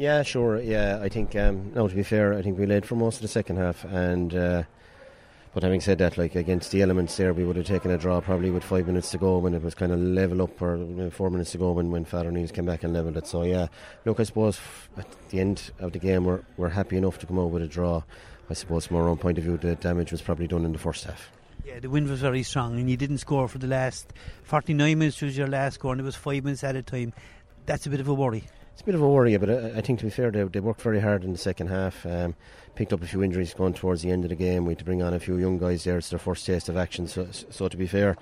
Yeah, sure. Yeah, I think. Um, no, to be fair, I think we led for most of the second half, and uh, but having said that, like against the elements there, we would have taken a draw probably with five minutes to go when it was kind of level up, or you know, four minutes to go when when Father came back and levelled it. So yeah, look, I suppose at the end of the game, we're we're happy enough to come out with a draw. I suppose from our own point of view, the damage was probably done in the first half. Yeah, the wind was very strong, and you didn't score for the last 49 minutes was your last score, and it was five minutes at a time. That's a bit of a worry. It's a bit of a worry, but I, think to be fair, they, they worked very hard in the second half. Um, picked up a few injuries going towards the end of the game. We had to bring on a few young guys there. It's their first taste of action. So, so to be fair,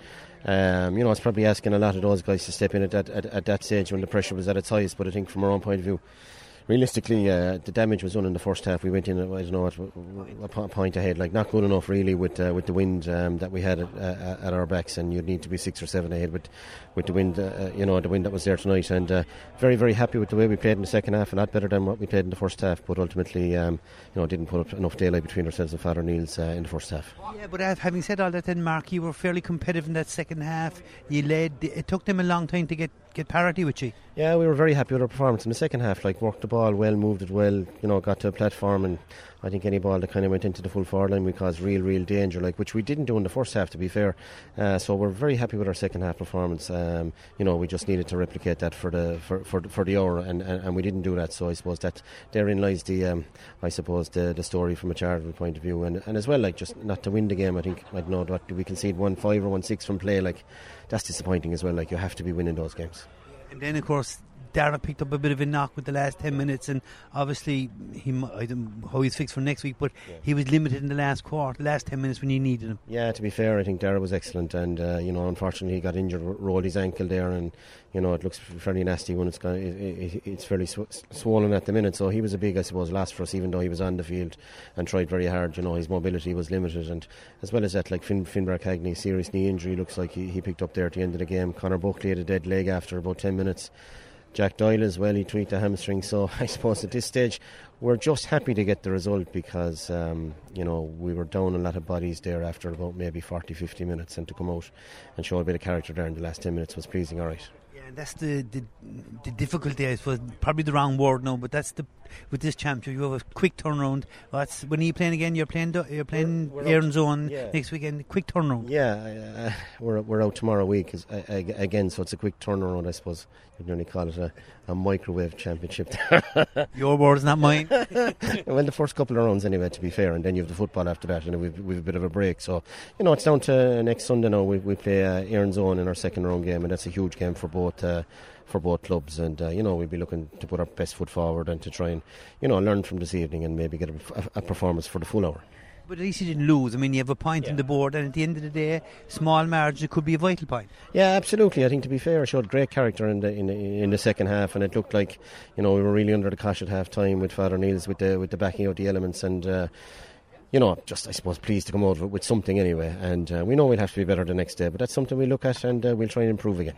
um, you know, it's probably asking a lot of those guys to step in at that, at, at that stage when the pressure was at its highest. But I think from our own point of view, realistically, uh, the damage was done in the first half. We went in, I don't know, a point ahead, like not good enough really with uh, with the wind um, that we had at, uh, at, our backs, and you'd need to be six or seven ahead with with the wind, uh, uh, you know, the wind that was there tonight. And uh, very very happy with the way we played in the second half, a lot better than what we played in the first half. But ultimately, um, you know, didn't put up enough daylight between ourselves and Father O'Neills in the first half. Yeah, but having said all that, then Mark, you were fairly competitive in that second half. You led. It took them a long time to get get parity with you. Yeah, we were very happy with our performance in the second half. Like worked the ball well, moved it well. You know, got to a platform, and I think any ball that kind of went into the full forward line we caused real, real danger. Like which we didn't do in the first half, to be fair. Uh, so we're very happy with our second half performance. Um, you know, we just needed to replicate that for the for for, for the hour, and, and, and we didn't do that. So I suppose that therein lies the um, I suppose the the story from a Charleville point of view, and and as well like just not to win the game. I think I don't know what we concede one five or one six from play. Like that's disappointing as well. Like you have to be winning those games. And then, of course, Dara picked up a bit of a knock with the last 10 minutes, and obviously, he I don't know how he's fixed for next week, but yeah. he was limited in the last quarter, last 10 minutes when you needed him. Yeah, to be fair, I think Dara was excellent, and, uh, you know, unfortunately, he got injured, rolled his ankle there, and, you know, it looks fairly nasty when it's gone, it, it, it's fairly sw- swollen at the minute, so he was a big, I suppose, loss for us, even though he was on the field and tried very hard, you know, his mobility was limited, and as well as that, like Finn, Finbar Cagney, serious knee injury, looks like he, he picked up there at the end of the game. Connor Buckley had a dead leg after about 10 minutes. Jack Doyle as well, he tweaked a hamstring. So I suppose at this stage, we're just happy to get the result because, um, you know, we were down a lot of bodies there after about maybe 40, 50 minutes, and to come out and show a bit of character there in the last 10 minutes was pleasing, all right. And that's the, the, the difficulty, I suppose. Probably the wrong word now, but that's the with this championship. You have a quick turnaround. That's when are you playing again? You're playing you're playing we're, we're Zone yeah. next weekend. Quick turnaround. Yeah, uh, we're we're out tomorrow week uh, again, so it's a quick turnaround, I suppose. You'd nearly call it a, a microwave championship. Your words, not mine. well, the first couple of rounds, anyway, to be fair, and then you have the football after that, and we've, we've a bit of a break. So, you know, it's down to next Sunday now. We, we play uh, Zone in our second round game, and that's a huge game for both. Uh, for both clubs, and uh, you know we'll be looking to put our best foot forward and to try and you know learn from this evening and maybe get a, a performance for the full hour. But at least you didn't lose. I mean, you have a point yeah. in the board, and at the end of the day, small margin could be a vital point. Yeah, absolutely. I think to be fair, I showed great character in the in the, in the second half, and it looked like you know we were really under the cosh at half time with Father O'Neills with the with the backing of the elements and. Uh, you know, just I suppose pleased to come out with something anyway, and uh, we know we'll have to be better the next day, but that's something we look at and uh, we'll try and improve again.